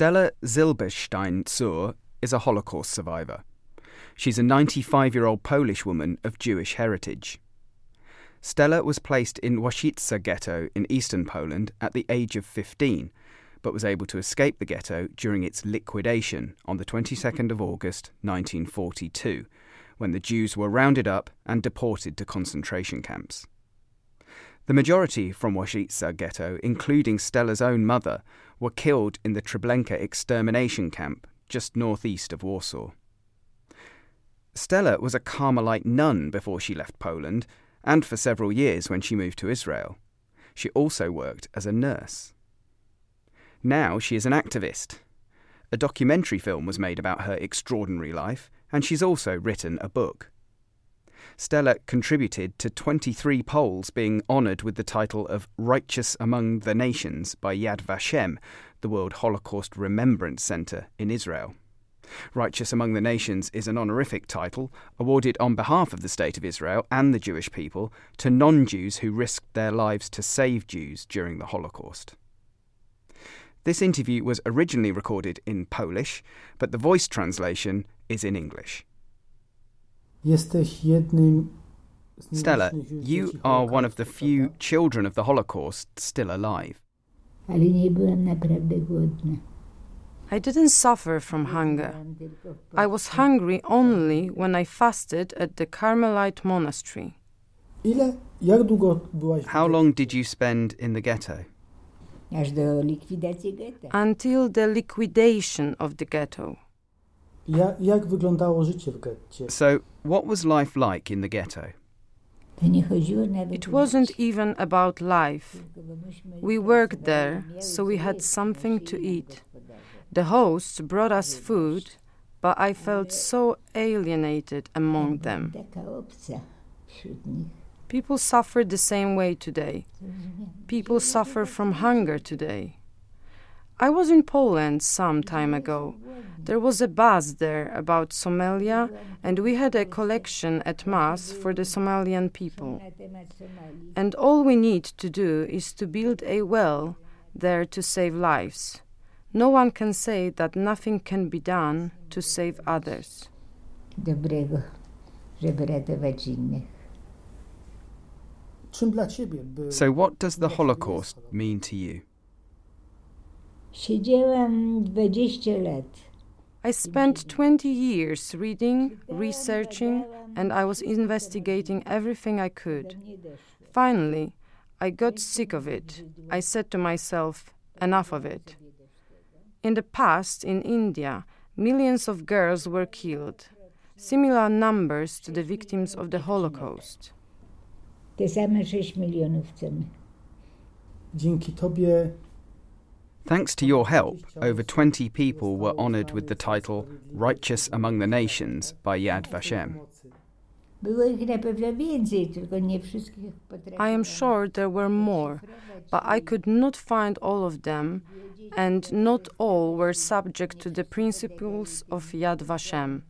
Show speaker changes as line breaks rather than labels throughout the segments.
Stella Zylbersztajn Tzur is a Holocaust survivor. She's a 95 year old Polish woman of Jewish heritage. Stella was placed in Łosice ghetto in eastern Poland at the age of 15, but was able to escape the ghetto during its liquidation on the 22nd of August 1942, when the Jews were rounded up and deported to concentration camps. The majority from Łosice ghetto, including Stella's own mother, were killed in the Treblinka extermination camp just northeast of Warsaw. Stella was a Carmelite nun before she left Poland, and for several years when she moved to Israel. She also worked as a nurse. Now she is an activist. A documentary film was made about her extraordinary life, and she's also written a book. Stella contributed to 23 Poles being honoured with the title of Righteous Among the Nations by Yad Vashem, the World Holocaust Remembrance Centre in Israel. Righteous Among the Nations is an honorific title awarded on behalf of the State of Israel and the Jewish people to non Jews who risked their lives to save Jews during the Holocaust. This interview was originally recorded in Polish, but the voice translation is in English. Stella, you are one of the few children of the Holocaust still alive.
I didn't suffer from hunger. I was hungry only when I fasted at the Carmelite monastery.
How long did you spend in the ghetto?
Until the liquidation of the ghetto.
So, what was life like in the ghetto?
It wasn't even about life. We worked there, so we had something to eat. The hosts brought us food, but I felt so alienated among them. People suffer the same way today. People suffer from hunger today. I was in Poland some time ago. There was a buzz there about Somalia, and we had a collection at Mass for the Somalian people. And all we need to do is to build a well there to save lives. No one can say that nothing can be done to save others. Dobrego, żeby ratować innych.
So, what does the Holocaust mean to you?
Siedziałam 20 lat. I spent 20 years reading, researching, and I was investigating everything I could. Finally, I got sick of it. I said to myself, enough of it. In the past, in India, millions of girls were killed, similar numbers to the victims of the Holocaust.
Te same 6 milionów chcemy. Dzięki Tobie
Thanks to your help, over 20 people were honoured with the title Righteous Among the Nations by Yad Vashem.
I am sure there were more, but I could not find all of them, and not all were subject to the principles of Yad Vashem.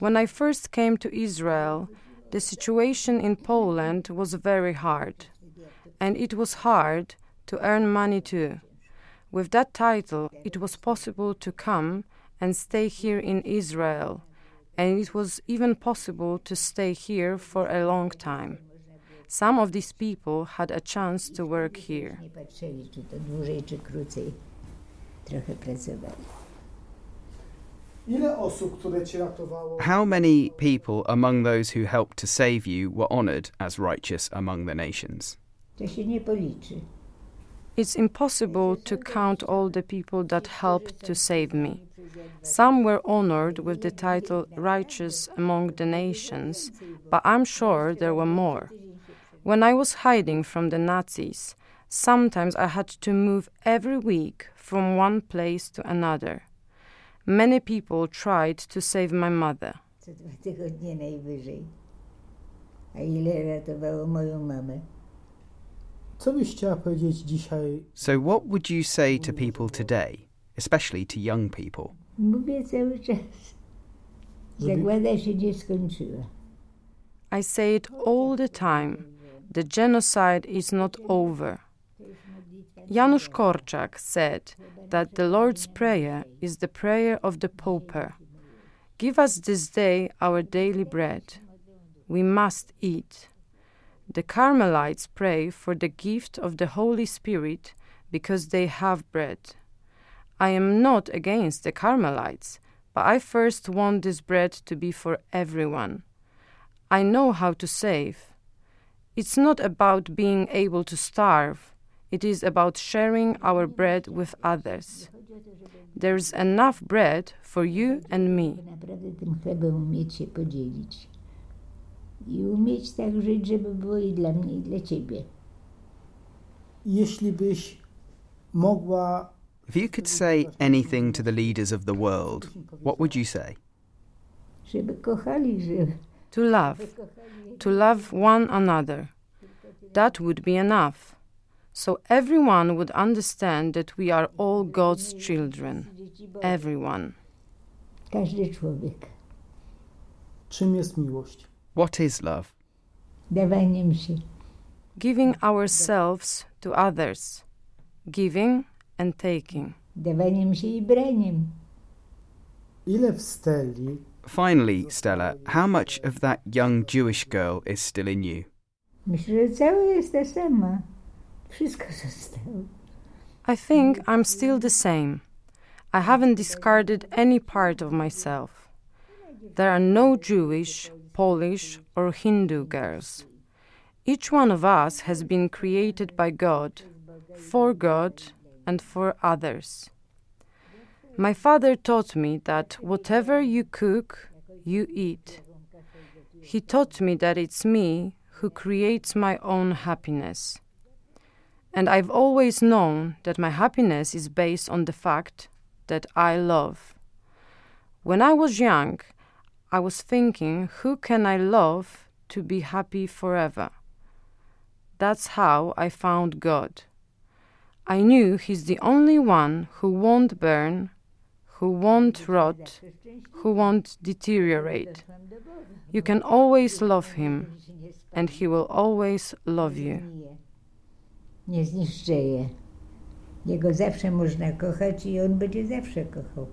When I first came to Israel, the situation in Poland was very hard, and it was hard to earn money too. With that title, it was possible to come and stay here in Israel, and it was even possible to stay here for a long time. Some of these people had a chance to work here.
How many people among those who helped to save you were honored as righteous among the nations?
It's impossible to count all the people that helped to save me. Some were honored with the title Righteous Among the Nations, but I'm sure there were more. When I was hiding from the Nazis, sometimes I had to move every week from one place to another. Many people tried to save my mother.
So, what would you say to people today, especially to young people?
I say it all the time. The genocide is not over. Janusz Korczak said that the Lord's Prayer is the prayer of the pauper. Give us this day our daily bread. We must eat. The Carmelites pray for the gift of the Holy Spirit because they have bread. I am not against the Carmelites, but I first want this bread to be for everyone. I know how to save. It's not about being able to starve, it is about sharing our bread with others. There's enough bread for you and me.
I umieć tak żyć, żeby było i dla mnie, i dla ciebie.
Jeśli byś mogła
If you could say anything to the leaders of the world, what would you say?
Żeby kochali, żeby
To love, to love one another. That would be enough. So everyone would understand that we are all God's children. Everyone.
czym jest miłość?
What is love?
Giving ourselves to others. Giving and taking.
Dawaniem się i braniem.
Ile w Steli
Finally, Stella, how much of that young Jewish girl is still in you?
Myślę, że cała jest ta sama. Wszystko zostało.
I think I'm still the same. I haven't discarded any part of myself. There are no Jewish, Polish, or Hindu girls. Each one of us has been created by God, for God, and for others. My father taught me that whatever you cook, you eat. He taught me that it's me who creates my own happiness. And I've always known that my happiness is based on the fact that I love. When I was young, I was thinking, who can I love to be happy forever? That's how I found God. I knew He's the only one who won't burn, who won't rot, who won't deteriorate. You can always love Him, and He will always love you.
Nie zniszczeje. Jego zawsze można kochać i on będzie zawsze kochał.